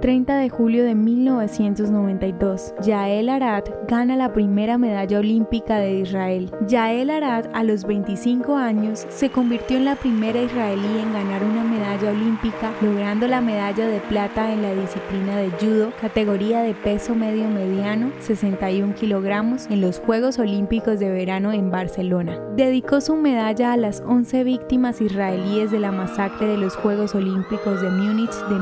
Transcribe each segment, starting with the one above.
30 de julio de 1992, Yael Arad gana la primera medalla olímpica de Israel. Yael Arad, a los 25 años, se convirtió en la primera israelí en ganar una medalla olímpica, logrando la medalla de plata en la disciplina de judo, categoría de peso medio mediano, 61 kilogramos, en los Juegos Olímpicos de Verano en Barcelona. Dedicó su medalla a las 11 víctimas israelíes de la masacre de los Juegos Olímpicos de Múnich de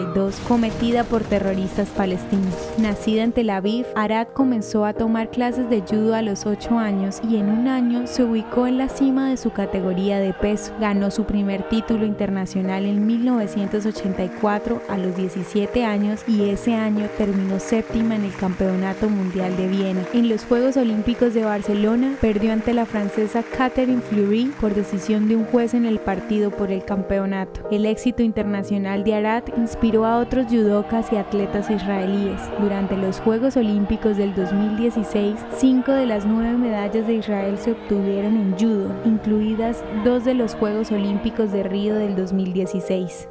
1972 cometida por terroristas palestinos. Nacida en Tel Aviv, Arad comenzó a tomar clases de judo a los 8 años y en un año se ubicó en la cima de su categoría de peso. Ganó su primer título internacional en 1984 a los 17 años y ese año terminó séptima en el Campeonato Mundial de Viena. En los Juegos Olímpicos de Barcelona perdió ante la francesa Catherine Fleury por decisión de un juez en el partido por el campeonato. El éxito internacional de Arad inspiró a otros judokas y atletas israelíes. Durante los Juegos Olímpicos del 2016, cinco de las nueve medallas de Israel se obtuvieron en judo, incluidas dos de los Juegos Olímpicos de Río del 2016.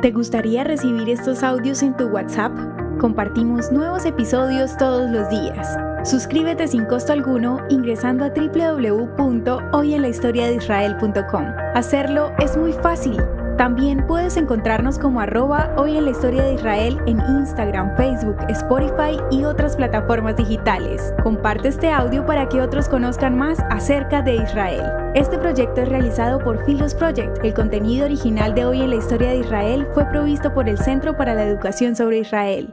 ¿Te gustaría recibir estos audios en tu WhatsApp? Compartimos nuevos episodios todos los días. Suscríbete sin costo alguno ingresando a www.hoyenlahistoriadeisrael.com. Hacerlo es muy fácil. También puedes encontrarnos como arroba hoy en la historia de Israel en Instagram, Facebook, Spotify y otras plataformas digitales. Comparte este audio para que otros conozcan más acerca de Israel. Este proyecto es realizado por Philos Project. El contenido original de Hoy en la historia de Israel fue provisto por el Centro para la Educación sobre Israel.